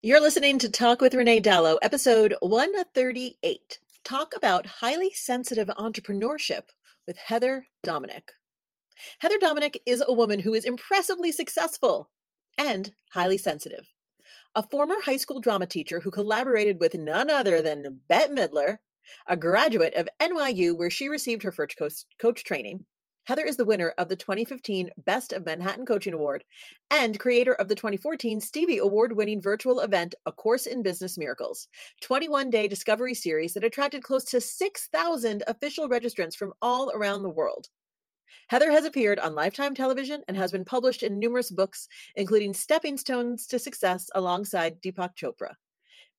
You're listening to Talk with Renee Dalo, episode 138. Talk about highly sensitive entrepreneurship with Heather Dominick. Heather Dominick is a woman who is impressively successful and highly sensitive. A former high school drama teacher who collaborated with none other than Bette Midler, a graduate of NYU where she received her first coach, coach training, Heather is the winner of the 2015 Best of Manhattan Coaching Award and creator of the 2014 Stevie Award winning virtual event, A Course in Business Miracles, 21 day discovery series that attracted close to 6,000 official registrants from all around the world. Heather has appeared on Lifetime television and has been published in numerous books, including Stepping Stones to Success alongside Deepak Chopra.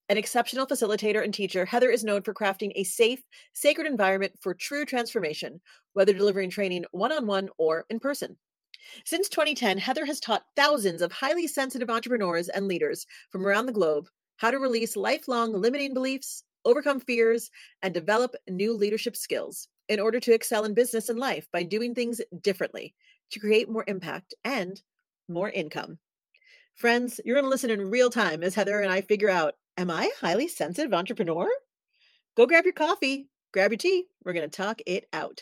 An exceptional facilitator and teacher, Heather is known for crafting a safe, sacred environment for true transformation, whether delivering training one on one or in person. Since 2010, Heather has taught thousands of highly sensitive entrepreneurs and leaders from around the globe how to release lifelong limiting beliefs, overcome fears, and develop new leadership skills in order to excel in business and life by doing things differently to create more impact and more income. Friends, you're going to listen in real time as Heather and I figure out Am I a highly sensitive entrepreneur? Go grab your coffee, grab your tea. We're going to talk it out.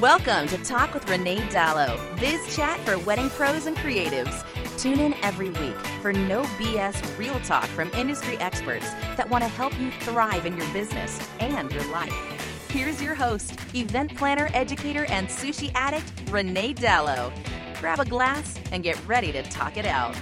Welcome to Talk with Renee Dalo, biz chat for wedding pros and creatives. Tune in every week for no BS real talk from industry experts that want to help you thrive in your business and your life. Here's your host, event planner, educator, and sushi addict, Renee Dalo. Grab a glass and get ready to talk it out.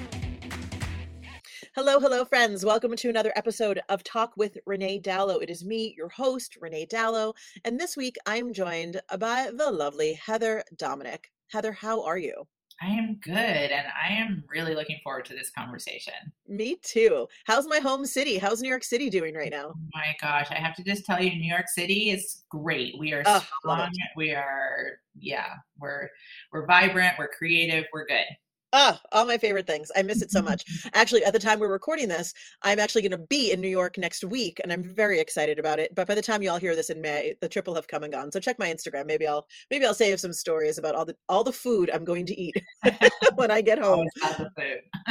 Hello, hello, friends. Welcome to another episode of Talk with Renee Dalo. It is me, your host, Renee Dalo, and this week I'm joined by the lovely Heather Dominick. Heather, how are you? I am good, and I am really looking forward to this conversation. Me too. How's my home city? How's New York City doing right now? Oh my gosh, I have to just tell you, New York City is great. We are oh, strong. We are, yeah, we're we're vibrant. We're creative. We're good. Oh, all my favorite things. I miss it so much. Actually, at the time we're recording this, I'm actually going to be in New York next week, and I'm very excited about it. But by the time you all hear this in May, the trip will have come and gone. So check my Instagram. Maybe I'll maybe I'll save some stories about all the all the food I'm going to eat when I get home.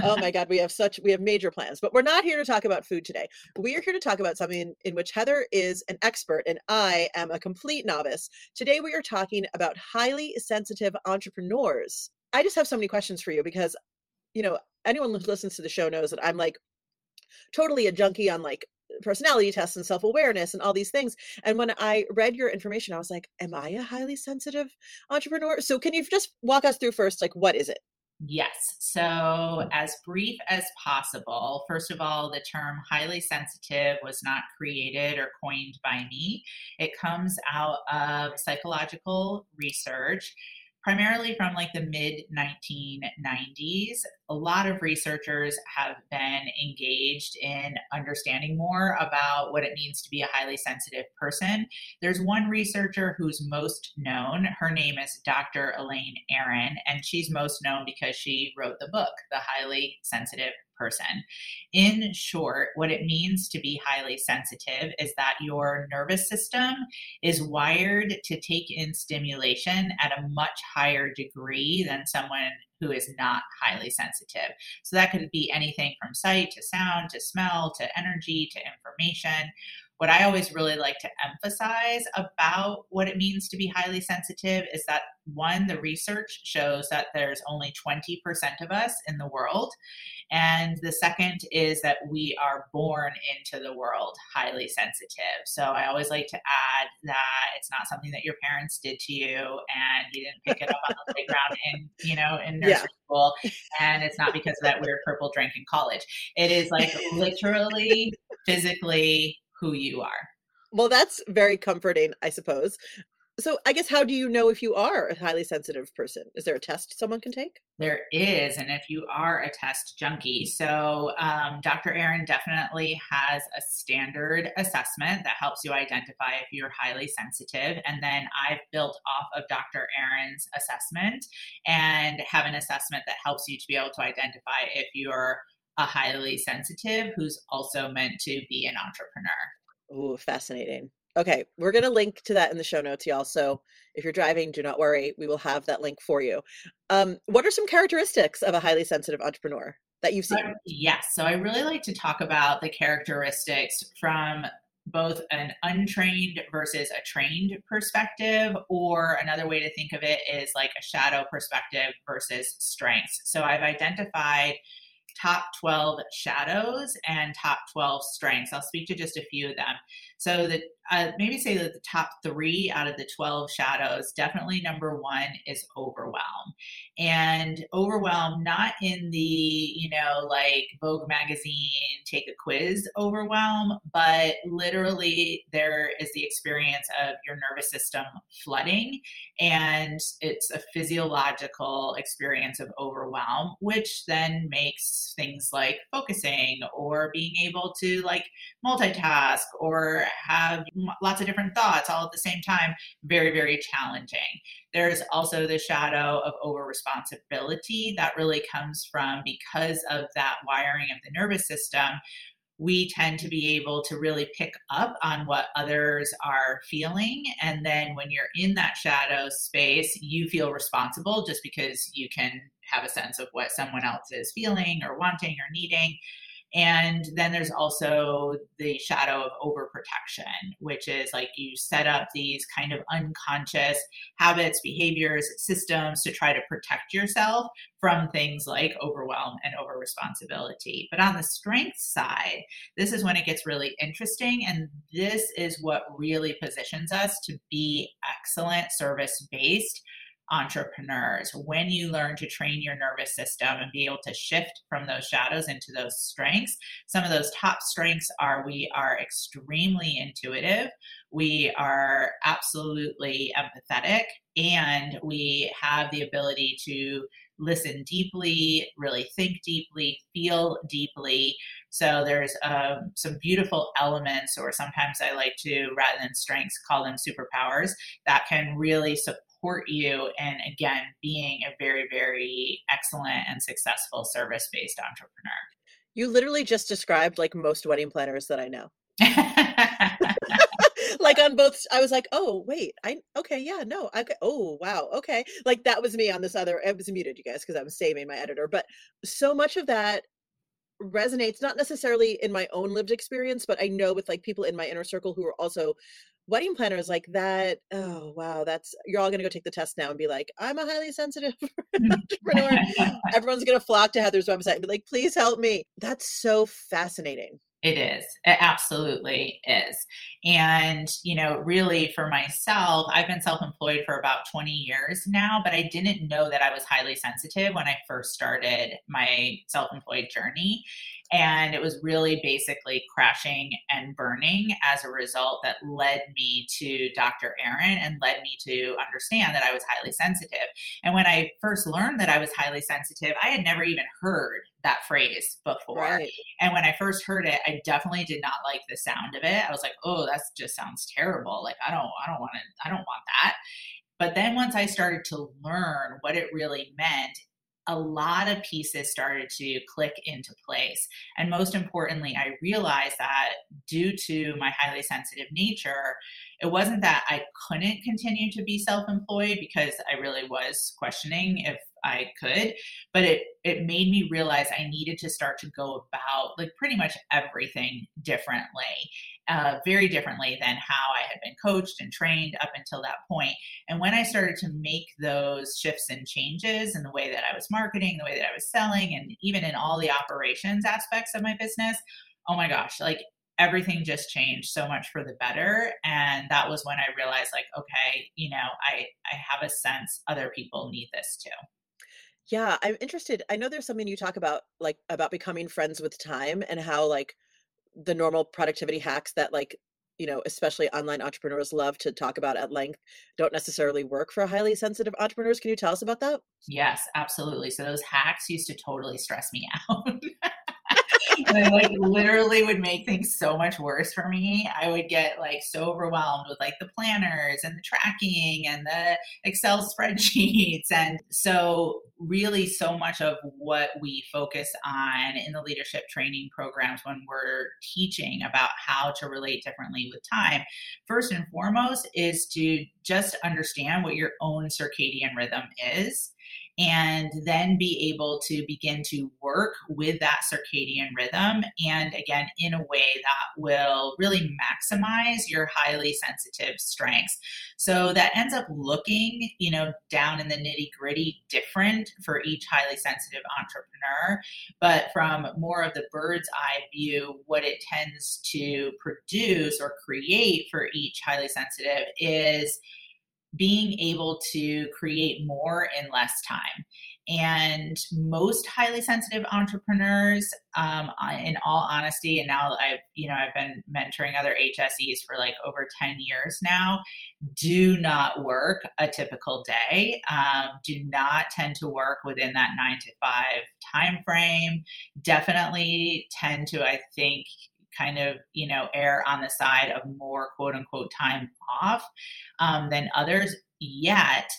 oh my God, we have such we have major plans. But we're not here to talk about food today. We are here to talk about something in which Heather is an expert and I am a complete novice. Today we are talking about highly sensitive entrepreneurs I just have so many questions for you because, you know, anyone who listens to the show knows that I'm like totally a junkie on like personality tests and self-awareness and all these things and when i read your information i was like am i a highly sensitive entrepreneur so can you just walk us through first like what is it Yes. So, as brief as possible, first of all, the term highly sensitive was not created or coined by me. It comes out of psychological research primarily from like the mid 1990s. A lot of researchers have been engaged in understanding more about what it means to be a highly sensitive person. There's one researcher who's most known. Her name is Dr. Elaine Aron, and she's most known because she wrote the book, The Highly Sensitive person. In short, what it means to be highly sensitive is that your nervous system is wired to take in stimulation at a much higher degree than someone who is not highly sensitive. So that could be anything from sight to sound to smell to energy to information what I always really like to emphasize about what it means to be highly sensitive is that one, the research shows that there's only 20% of us in the world. And the second is that we are born into the world highly sensitive. So I always like to add that it's not something that your parents did to you and you didn't pick it up on the playground in, you know, in nursery yeah. school. And it's not because of that weird purple drink in college. It is like literally, physically who you are. Well, that's very comforting, I suppose. So, I guess, how do you know if you are a highly sensitive person? Is there a test someone can take? There is. And if you are a test junkie, so um, Dr. Aron definitely has a standard assessment that helps you identify if you're highly sensitive. And then I've built off of Dr. Aron's assessment and have an assessment that helps you to be able to identify if you're a highly sensitive who's also meant to be an entrepreneur. Oh, fascinating. Okay, we're going to link to that in the show notes, y'all. So if you're driving, do not worry. We will have that link for you. Um, what are some characteristics of a highly sensitive entrepreneur? that you've seen? yes. So I really like to talk about the characteristics from both an untrained versus a trained perspective, or another way to think of it is like a shadow perspective versus strengths. So I've identified top 12 shadows and top 12 strengths. I'll speak to just a few of them. So the uh, maybe say that the top three out of the 12 shadows, definitely number one is overwhelm. And overwhelm, not in the, you know, like Vogue magazine, take a quiz overwhelm, but literally there is the experience of your nervous system flooding. And it's a physiological experience of overwhelm, which then makes things like focusing or being able to like multitask or have lots of different thoughts all at the same time very very challenging there's also the shadow of over responsibility that really comes from because of that wiring of the nervous system we tend to be able to really pick up on what others are feeling. And then when you're in that shadow space, you feel responsible just because you can have a sense of what someone else is feeling or wanting or needing. And then there's also the shadow of overprotection, which is like you set up these kind of unconscious habits, behaviors, systems to try to protect yourself from things like overwhelm and over responsibility. But on the strength side, this is when it gets really interesting. And this is what really positions us to be excellent service based entrepreneurs. When you learn to train your nervous system and be able to shift from those shadows into those strengths, some of those top strengths are we are extremely intuitive, we are absolutely empathetic, and we have the ability to listen deeply, really think deeply, feel deeply. So there's um, some beautiful elements, or sometimes I like to, rather than strengths, call them superpowers that can really support support you and again being a very very excellent and successful service based entrepreneur. You literally just described like most wedding planners that i know. Like on both i was like oh wait i okay yeah no i oh wow okay. Like that was me on this other it was muted you guys because i was saving my editor but so much of that resonates not necessarily in my own lived experience but i know with like people in my inner circle who are also wedding planners like that oh wow that's you're all going to go take the test now and be like i'm a highly sensitive mm. entrepreneur everyone's going to flock to heather's website and be like please help me that's so fascinating it is. It absolutely is. And, you know, really for myself, I've been self employed for about 20 years now, but I didn't know that I was highly sensitive when I first started my self employed journey. And it was really basically crashing and burning as a result that led me to Dr. Aron and led me to understand that I was highly sensitive. And when I first learned that I was highly sensitive, I had never even heard that phrase before. Right. And when I first heard it, I definitely did not like the sound of it. I was like, "Oh, that just sounds terrible. Like I don't I don't want to I don't want that." But then once I started to learn what it really meant, a lot of pieces started to click into place. And most importantly, I realized that due to my highly sensitive nature, it wasn't that I couldn't continue to be self employed because I really was questioning if I could, but it it made me realize I needed to start to go about like pretty much everything differently, uh, very differently than how I had been coached and trained up until that point. And when I started to make those shifts and changes in the way that I was marketing, the way that I was selling, and even in all the operations aspects of my business, oh my gosh, like everything just changed so much for the better and that was when i realized like okay you know i i have a sense other people need this too yeah, I'm interested. I know there's something you talk about, like about becoming friends with time and how like the normal productivity hacks that like, you know, especially online entrepreneurs love to talk about at length don't necessarily work for highly sensitive entrepreneurs. Can you tell us about that? Yes, absolutely. So those hacks used to totally stress me out. Like literally would make things so much worse for me. I would get like so overwhelmed with like the planners and the tracking and the Excel spreadsheets. And so, really, so much of what we focus on in the leadership training programs when we're teaching about how to relate differently with time, first and foremost, is to just understand what your own circadian rhythm is and then be able to begin to work with that circadian rhythm. And again, in a way that will really maximize your highly sensitive strengths. So that ends up looking, you know, down in the nitty gritty different for each highly sensitive entrepreneur. But from more of the bird's eye view, what it tends to produce or create for each highly sensitive is being able to create more in less time. And most highly sensitive entrepreneurs, um, in all honesty, and now I've you know I've been mentoring other HSEs for like over ten years now, do not work a typical day. Um, do not tend to work within that nine to five time frame. Definitely tend to, I think, kind of you know err on the side of more quote unquote time off um, than others yet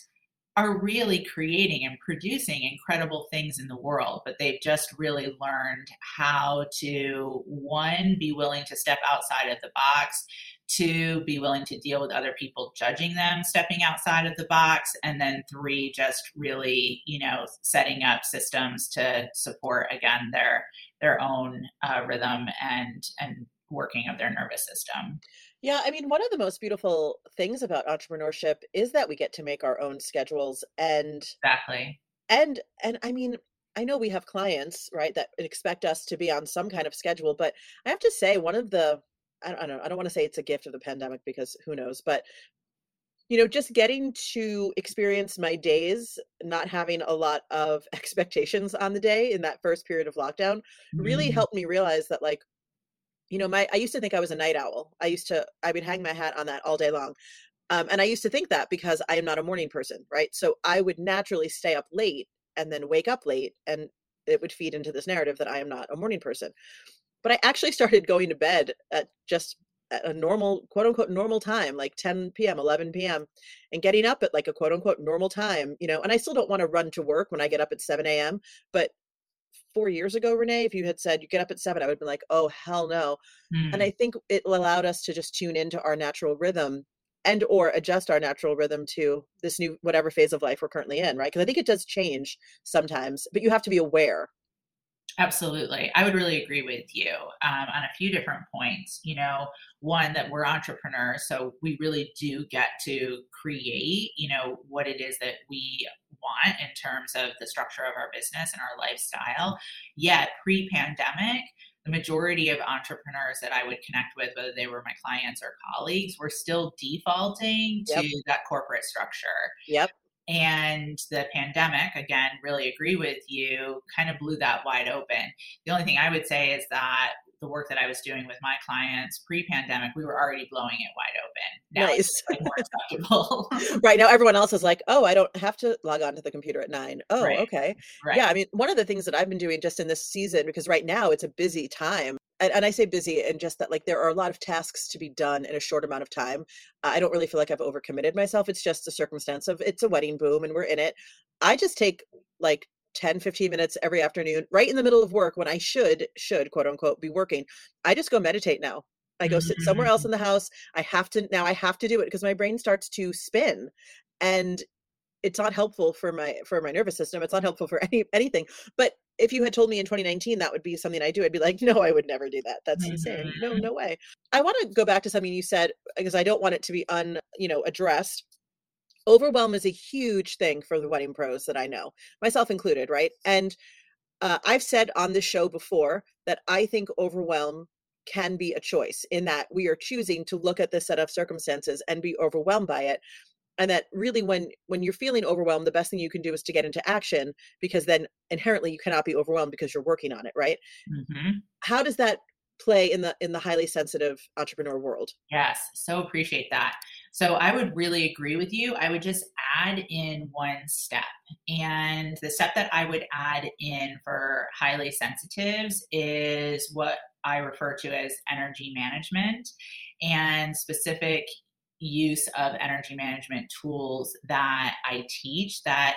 are really creating and producing incredible things in the world, but they've just really learned how to one, be willing to step outside of the box, two, be willing to deal with other people judging them stepping outside of the box, and then three, just really, you know, setting up systems to support again their their own uh, rhythm and and working of their nervous system. Yeah, I mean, one of the most beautiful things about entrepreneurship is that we get to make our own schedules and exactly. And and I mean, I know we have clients, right, that expect us to be on some kind of schedule, but I have to say one of the I don't, don't I don't want to say it's a gift of the pandemic because who knows, but you know, just getting to experience my days not having a lot of expectations on the day in that first period of lockdown really Mm. helped me realize that like you know my i used to think i was a night owl. I used to i would hang my hat on that all day long um, and i used to think that because i am not a morning person right? So i would naturally stay up late and then wake up late and it would feed into this narrative that i am not a morning person but i actually started going to bed at just at a normal quote unquote normal time like 10 p.m 11 p.m and getting up at like a quote unquote normal time you know and i still don't want to run to work when i get up at 7 a.m but four years ago, Renee, if you had said you get up at seven, I would have been like, oh, hell no. And Mm. I think it allowed us to just tune into our natural rhythm and or adjust our natural rhythm to this new whatever phase of life we're currently in, right? Because I think it does change sometimes, but you have to be aware. Absolutely. I would really agree with you um, on a few different points. You know, one, that we're entrepreneurs, so we really do get to create, you know, what it is that we want in terms of the structure of our business and our lifestyle. Yet, pre pandemic, the majority of entrepreneurs that I would connect with, whether they were my clients or colleagues, were still defaulting Yep. to that corporate structure. Yep. And the pandemic, again, really agree with you, kind of blew that wide open. The only thing I would say is that the work that I was doing with my clients pre pandemic, we were already blowing it wide open. Now it's Nice. like more acceptable. right now, everyone else is like, oh, I don't have to log on to the computer at nine. Oh, Right. okay. right. Yeah, I mean, one of the things that I've been doing just in this season, because right now it's a busy time, and, and I say busy and just that like there are a lot of tasks to be done in a short amount of time. I don't really feel like I've overcommitted myself. It's just a circumstance of it's a wedding boom and we're in it. I just take like 10, 15 minutes every afternoon, right in the middle of work when I should, should quote unquote be working. I just go meditate now. I go sit somewhere else Mm. in the house. I have to now I have to do it because my brain starts to spin. And it's not helpful for my for my nervous system it's not helpful for any anything but if you had told me in 2019 that would be something i do i'd be like no i would never do that. That's insane. No Mhm. no way. I want to go back to something you said because i don't want it to be un you know addressed. Overwhelm is a huge thing for the wedding pros that i know myself included right? And uh, i've said on this show before that i think overwhelm can be a choice in that we are choosing to look at this set of circumstances and be overwhelmed by it and that really when when you're feeling overwhelmed the best thing you can do is to get into action because then inherently you cannot be overwhelmed because you're working on it right Mhm. how does that play in the in the highly sensitive entrepreneur world Yes, so appreciate that. So I would really agree with you. I would just add in one step. And the step that I would add in for highly sensitives is what I refer to as energy management and specific use of energy management tools that I teach that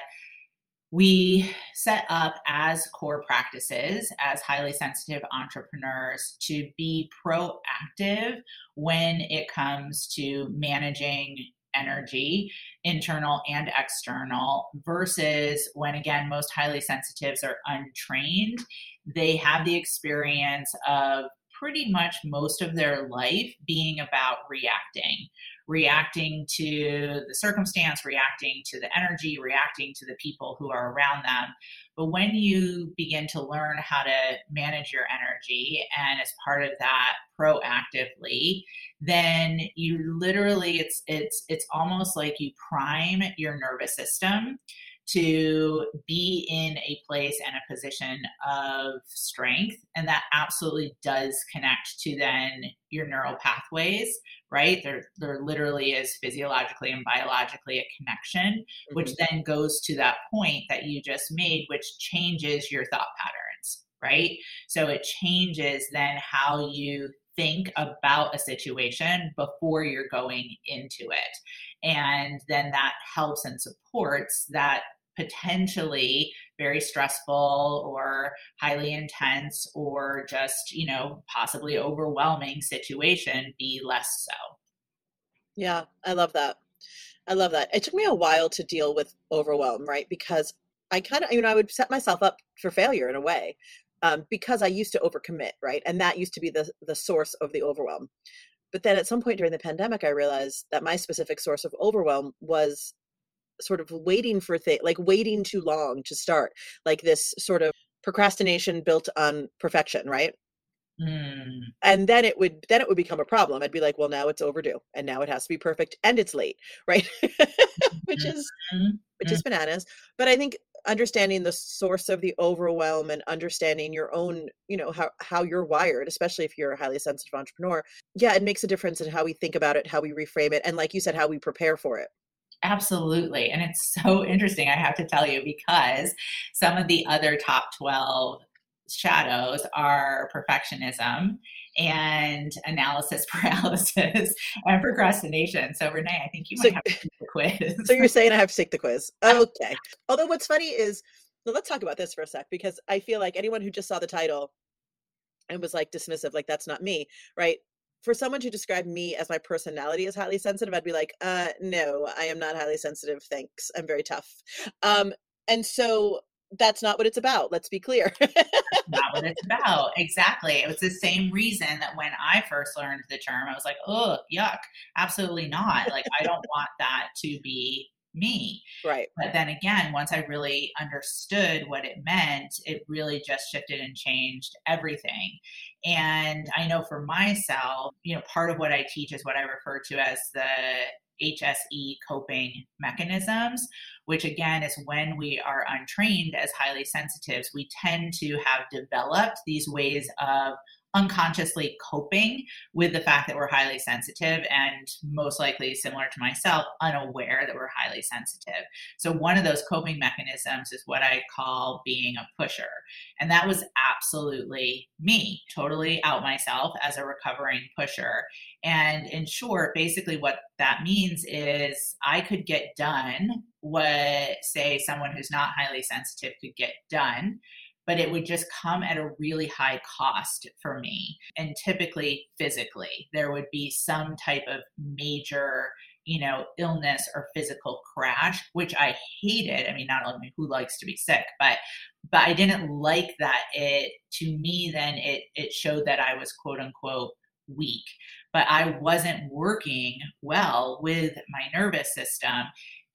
we set up as core practices as highly sensitive entrepreneurs to be proactive when it comes to managing energy, internal and external, versus when, again, most highly sensitives are untrained, they have the experience of pretty much most of their life being about reacting reacting to the circumstance, reacting to the energy, reacting to the people who are around them. But when you begin to learn how to manage your energy and as part of that proactively, then you literally it's it's it's almost like you prime your nervous system to be in a place and a position of strength. And that absolutely does connect to then your neural pathways, right? There, there literally is physiologically and biologically a connection, mm-hmm. which then goes to that point that you just made, which changes your thought patterns, right? So it changes then how you think about a situation before you're going into it. And then that helps and supports that potentially very stressful or highly intense or just, you know, possibly overwhelming situation be less so. Yeah, I love that. I love that. It took me a while to deal with overwhelm, right? Because I kind of, you know, I would set myself up for failure in a way um, because I used to overcommit, right? And that used to be the the source of the overwhelm. But then at some point during the pandemic, I realized that my specific source of overwhelm was sort of waiting for things like waiting too long to start like this sort of procrastination built on perfection right mm. and then it would then it would become a problem i'd be like well now it's overdue and now it has to be perfect and it's late right which is mm-hmm. which is mm-hmm. bananas but i think understanding the source of the overwhelm and understanding your own you know how how you're wired especially if you're a highly sensitive entrepreneur yeah it makes a difference in how we think about it how we reframe it and like you said how we prepare for it Absolutely. And it's so interesting, I have to tell you, because some of the other top 12 shadows are perfectionism and analysis paralysis and procrastination. So, Renee, I think you might so, have to take the quiz. So, you're saying I have to take the quiz. Okay. Although, what's funny is, well, let's talk about this for a sec because I feel like anyone who just saw the title and was like dismissive, like that's not me, right? For someone to describe me as my personality as highly sensitive, I'd be like, uh, no, I am not highly sensitive. Thanks. I'm very tough. Um, and so that's not what it's about. Let's be clear. not what it's about. Exactly. It was the same reason that when I first learned the term, I was like, oh, yuck. Absolutely not. Like, I don't want that to be me. Right. But then again, once I really understood what it meant, it really just shifted and changed everything. And I know for myself, you know, part of what I teach is what I refer to as the HSE coping mechanisms, which again is when we are untrained as highly sensitives, we tend to have developed these ways of unconsciously coping with the fact that we're highly sensitive and most likely similar to myself unaware that we're highly sensitive. So one of those coping mechanisms is what i call being a pusher. And that was absolutely me totally out myself as a recovering pusher. And in short basically what that means is i could get done what say someone who's not highly sensitive could get done but it would just come at a really high cost for me. And typically, physically, there would be some type of major you know illness or physical crash which i hated i mean not only who likes to be sick but but i didn't like that it to me then it it showed that i was quote unquote weak but i wasn't working well with my nervous system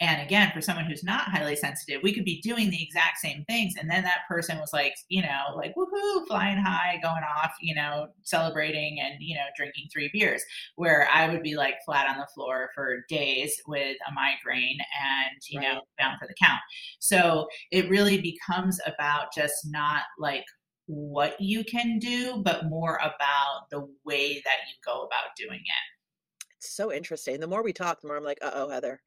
and again, for someone who's not highly sensitive, we could be doing the exact same things. And then that person was like, you know, like, woohoo, flying high, going off, you know, celebrating and, you know, drinking three beers. Where I would be like flat on the floor for days with a migraine and, you right. know, down for the count. So it really becomes about just not like what you can do, but more about the way that you go about doing it. It's so interesting. The more we talk, the more I'm like, uh oh, Heather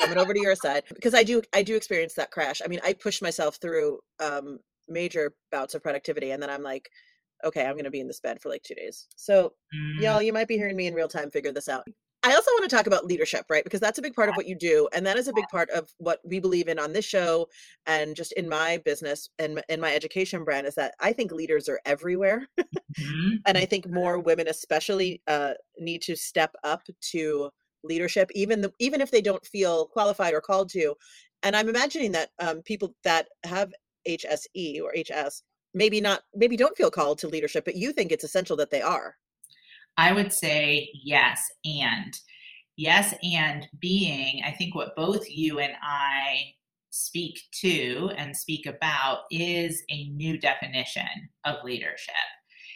coming over to your side because I do I do experience that crash. I mean, I push myself through um major bouts of productivity and then I'm like, okay, I'm going to be in this bed for like 2 days. So, mm. y'all, you might be hearing me in real time figure this out. I also want to talk about leadership, right? Because that's a big part of what you do. And that is a big part of what we believe in on this show and just in my business and in my education brand is that I think leaders are everywhere. Mm-hmm. and I think more women, especially, uh, need to step up to leadership, even the, even if they don't feel qualified or called to. And I'm imagining that um, people that have HSE or HS maybe not maybe don't feel called to leadership, but you think it's essential that they are. I would say yes, and yes, and being, I think what both you and I speak to and speak about is a new definition of leadership.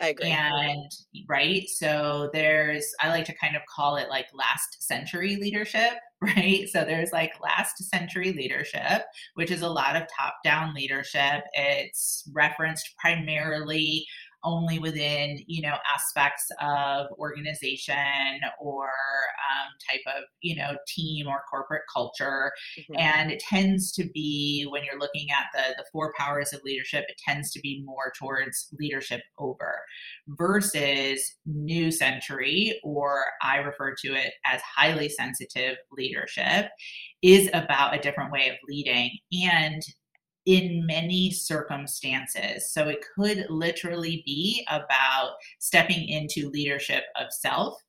I agree. And right, so there's I like to kind of call it like last century leadership, right? So there's like last century leadership, which is a lot of top down leadership. It's referenced primarily only within you know aspects of organization or um, type of you know team or corporate culture mm-hmm. and it tends to be when you're looking at the the four powers of leadership it tends to be more towards leadership over versus new century or i refer to it as highly sensitive leadership is about a different way of leading and in many circumstances. So it could literally be about stepping into leadership of self.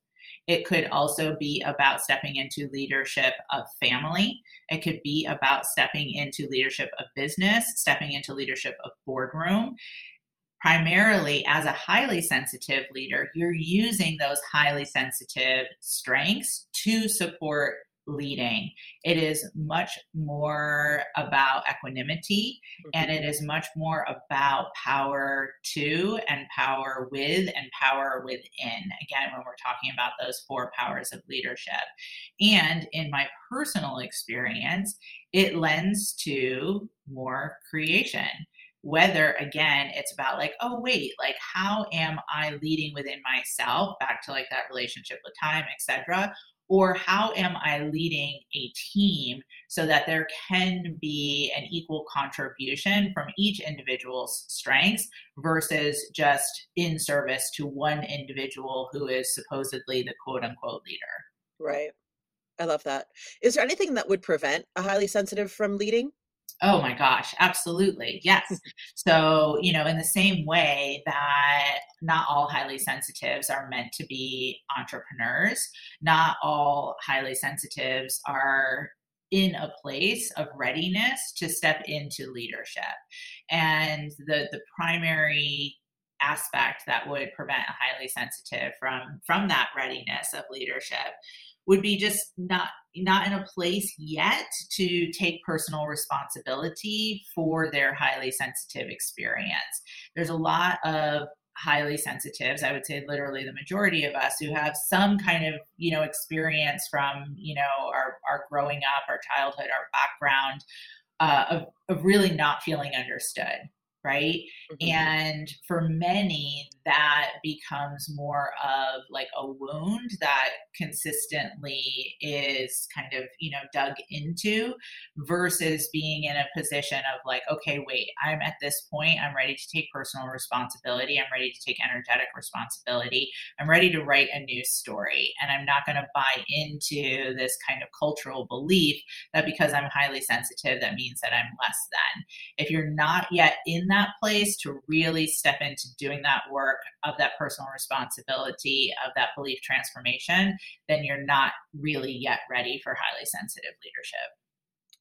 It could also be about stepping into leadership of family. It could be about stepping into leadership of business, stepping into leadership of boardroom. Primarily, as a highly sensitive leader, you're using those highly sensitive strengths to support leading. It is much more about equanimity mm-hmm. and it is much more about power to and power with and power within. Again, when we're talking about those four powers of leadership. And in my personal experience, it lends to more creation whether again it's about like oh wait like how am i leading within myself back to like that relationship with time etc or how am I leading a team so that there can be an equal contribution from each individual's strengths versus just in service to one individual who is supposedly the quote unquote leader? Right. I love that. Is there anything that would prevent a highly sensitive from leading? Oh my gosh, absolutely. Yes. so, you know, in the same way that not all highly sensitives are meant to be entrepreneurs, not all highly sensitives are in a place of readiness to step into leadership. And the the primary aspect that would prevent a highly sensitive from from that readiness of leadership would be just not not in a place yet to take personal responsibility for their highly sensitive experience. There's a lot of highly sensitives i would say literally the majority of us who have some kind of you know experience from you know our, our growing up our childhood our background uh, of, of really not feeling understood right? Mm-hmm. And for many, that becomes more of like a wound that consistently is kind of, you know, dug into versus being in a position of like, okay, wait, I'm at this point, I'm ready to take personal responsibility, I'm ready to take energetic responsibility, I'm ready to write a new story. And I'm not going to buy into this kind of cultural belief that because I'm highly sensitive, that means that I'm less than. If you're not yet in that that place to really step into doing that work of that personal responsibility of that belief transformation, then you're not really yet ready for highly sensitive leadership.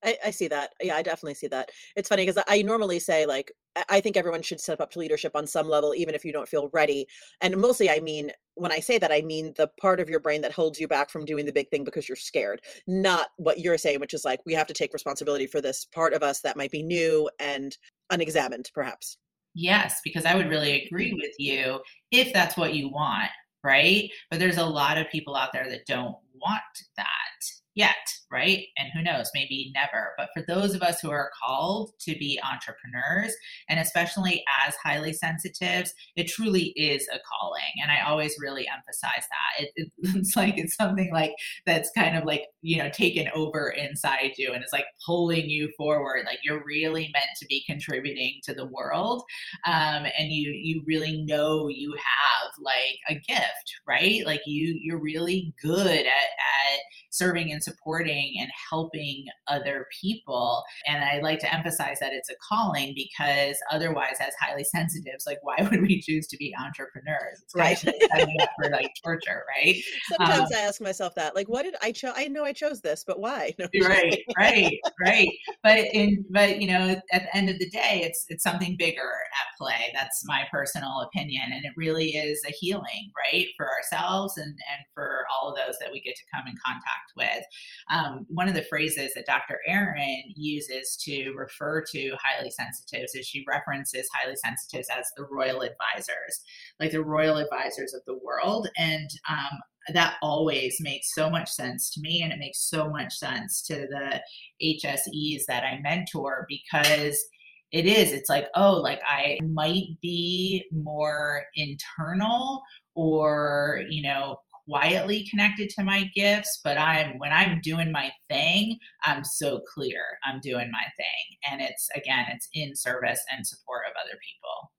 I, I, see that. Yeah, I definitely see that. It's funny because I normally say like I think everyone should step up to leadership on some level, even if you don't feel ready. And mostly, I mean when I say that, I mean the part of your brain that holds you back from doing the big thing because you're scared, not what you're saying, which is like we have to take responsibility for this part of us that might be new and unexamined, perhaps. Yes, because I would really agree mm-hmm. with you if that's what you want, right? But there's a lot of people out there that don't want that yet, right? And who knows, maybe never. But for those of us who are called to be entrepreneurs, and especially as highly sensitives, it truly is a calling. And I always really emphasize that. It, it, it's like it's something like that's kind of like, you know, taken over inside you and it's like pulling you forward. Like you're really meant to be contributing to the world. Um, and you you really know you have like a gift, right? Like you you're really good at at serving and supporting and helping other people. And I like to emphasize that it's a calling because otherwise, as highly sensitives, like why would we choose to be entrepreneurs? It's right. for like torture, right? Sometimes um, I ask myself that, like, what did I chose? I know I chose this, but why? No, right, right, right. But in, but you know, at the end of the day, it's it's something bigger at play. That's my personal opinion, and it really is a healing, right, for ourselves and and for all of those that we get to come in contact with. Um, one of the phrases that Dr. Aron uses to refer to highly sensitives is she references highly sensitives as the royal advisors, like the royal advisors of the world. And um, that always makes so much sense to me and it makes so much sense to the HSEs that I mentor because it is it's like oh like I might be more internal or you know quietly connected to my gifts but i'm when i'm doing my thing i'm so clear i'm doing my thing and it's again it's in service and support of other people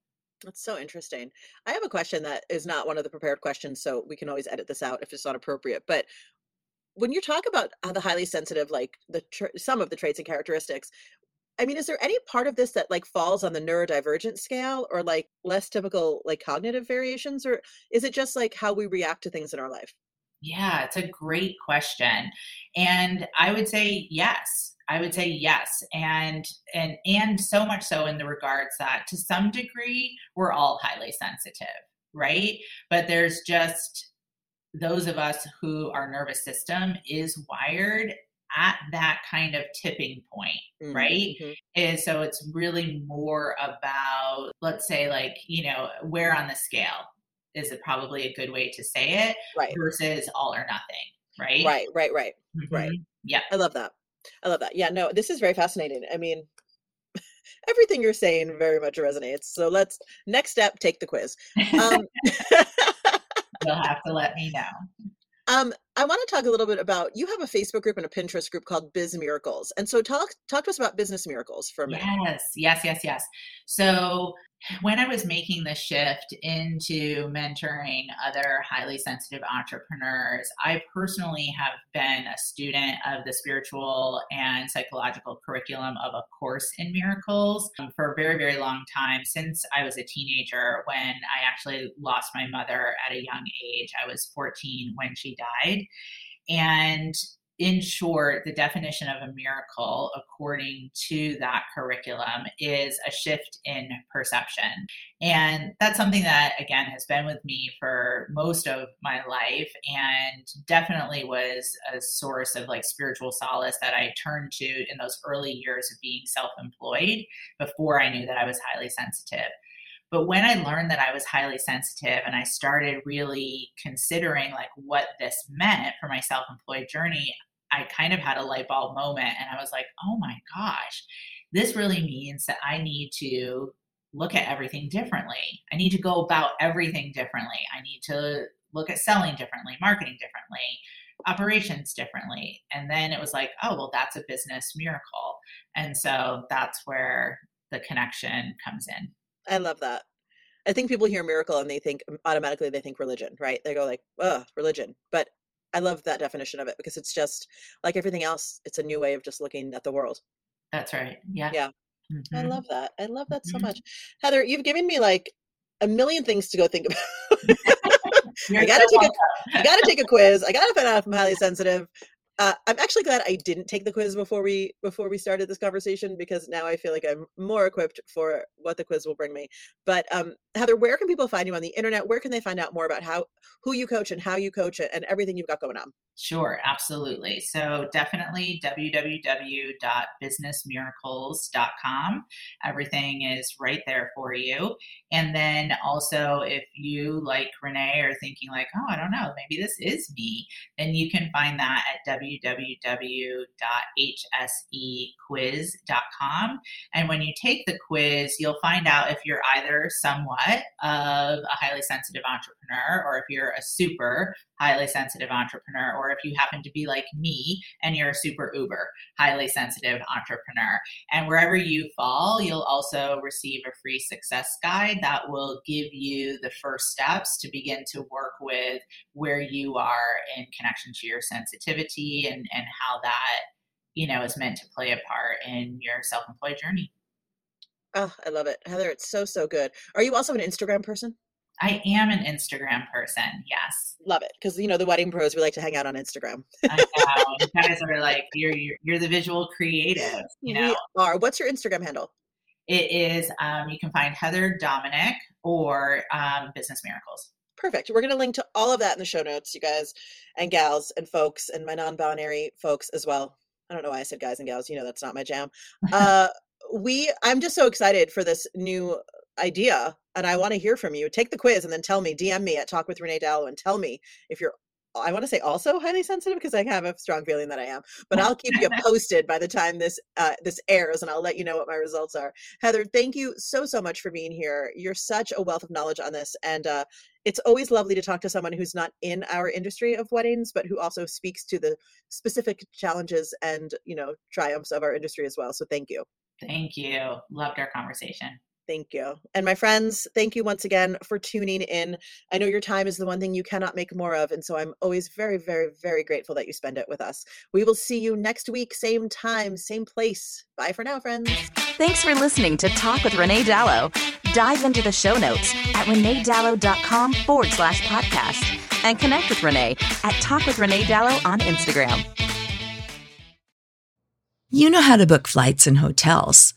that's so interesting. I have a question that is not one of the prepared questions, so we can always edit this out if it's not appropriate. But when you talk about uh, the highly sensitive, like the tra- some of the traits and characteristics, I mean, is there any part of this that like falls on the neurodivergent scale or like less typical like cognitive variations, or is it just like how we react to things in our life? Yeah, it's a great question. And I would say yes. I would say yes. And and and so much so in the regards that to some degree we're all highly sensitive, right? But there's just those of us who our nervous system is wired at that kind of tipping point, mm-hmm. right? Mm-hmm. And so it's really more about, let's say, like, you know, where on the scale is it probably a good way to say it right. versus all or nothing, right? Right, right, right, mm-hmm. right. Yeah. I love that. I love that. Yeah, no, this is very fascinating. I mean, everything you're saying very much resonates. So let's next step, take the quiz. Um, You'll have to let me know. Um, I want to talk a little bit about you have a Facebook group and a Pinterest group called Biz Miracles. And so talk talk to us about business miracles for a minute. Yes, yes, yes, yes. So when I was making the shift into mentoring other highly sensitive entrepreneurs, I personally have been a student of the spiritual and psychological curriculum of A Course in Miracles um, for a very, very long time since I was a teenager when I actually lost my mother at a young age. I was 14 when she died. And in short, the definition of a miracle, according to that curriculum, is a shift in perception. And that's something that, again, has been with me for most of my life and definitely was a source of like spiritual solace that I turned to in those early years of being self employed before I knew that I was highly sensitive. But when I learned that I was highly sensitive and I started really considering like what this meant for my self-employed journey, I kind of had a light bulb moment and I was like, "Oh my gosh. This really means that I need to look at everything differently. I need to go about everything differently. I need to look at selling differently, marketing differently, operations differently. And then it was like, oh, well, that's a business miracle. And so that's where the connection comes in. I love that. I think people hear miracle and they think um, automatically they think religion, right? They go like, "Oh, religion." But I love that definition of it because it's just like everything else. It's a new way of just looking at the world. That's right. Yeah. Yeah. Mm-hmm. I love that. I love that so mm-hmm. much. Heather, you've given me like a million things to go think about. I gotta so take a, I gotta take a quiz. I gotta find out if I'm highly sensitive. Uh, I'm actually glad I didn't take the quiz before we before we started this conversation because now I feel like I'm more equipped for what the quiz will bring me. But um, Heather, where can people find you on the internet? Where can they find out more about how who you coach and how you coach it and everything you've got going on? Sure, absolutely. So definitely www.businessmiracles.com. Everything is right there for you. And then also, if you like Renee are thinking like, oh, I don't know, maybe this is me, then you can find that at www.hsequiz.com. And when you take the quiz, you'll find out if you're either somewhat of a highly sensitive entrepreneur or if you're a super highly sensitive entrepreneur, or if you happen to be like me and you're a super uber highly sensitive entrepreneur. And wherever you fall, you'll also receive a free success guide that will give you the first steps to begin to work with where you are in connection to your sensitivity and, and how that you know is meant to play a part in your self-employed journey. Oh i love it. Heather it's so so good. Are you also an instagram person I am an Instagram person. Yes, love it because you know the wedding pros we like to hang out on Instagram. I know. You guys are like you're, you're, you're the visual creative. You know, we are. What's your Instagram handle? It is. Um, you can find Heather Dominick or um, Business Miracles. Perfect. We're going to link to all of that in the show notes, you guys and gals and folks and my non-binary folks as well. I don't know why I said guys and gals. You know that's not my jam. Uh, we. I'm just so excited for this new idea and I want to hear from you. Take the quiz and then tell me, DM me at Talk with Renee Dalo and tell me if you're I want to say also highly sensitive because I have a strong feeling that I am, but I'll keep you posted by the time this uh, this airs, and I'll let you know what my results are. Heather, thank you so so much for being here. You're such a wealth of knowledge on this, and uh, it's always lovely to talk to someone who's not in our industry of weddings, but who also speaks to the specific challenges and you know triumphs of our industry as well. So thank you. Thank you. Loved our conversation. Thank you. And my friends, thank you once again for tuning in. I know your time is the one thing you cannot make more of. And so I'm always very, very, very grateful that you spend it with us. We will see you next week, same time, same place. Bye for now, friends. Thanks for listening to Talk with Renee Dalo. Dive into the show notes at reneedalo.com forward slash podcast and connect with Renee at Talk with Renee Dalo on Instagram. You know how to book flights and hotels.